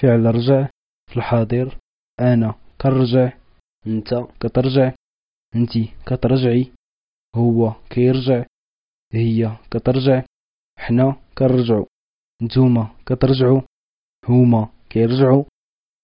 فعل رجع في الحاضر. أنا كنرجع أنت كترجع. انتي كترجعي. هو كيرجع. هي كترجع. حنا كنرجعو نتوما كترجعو هما كيرجعو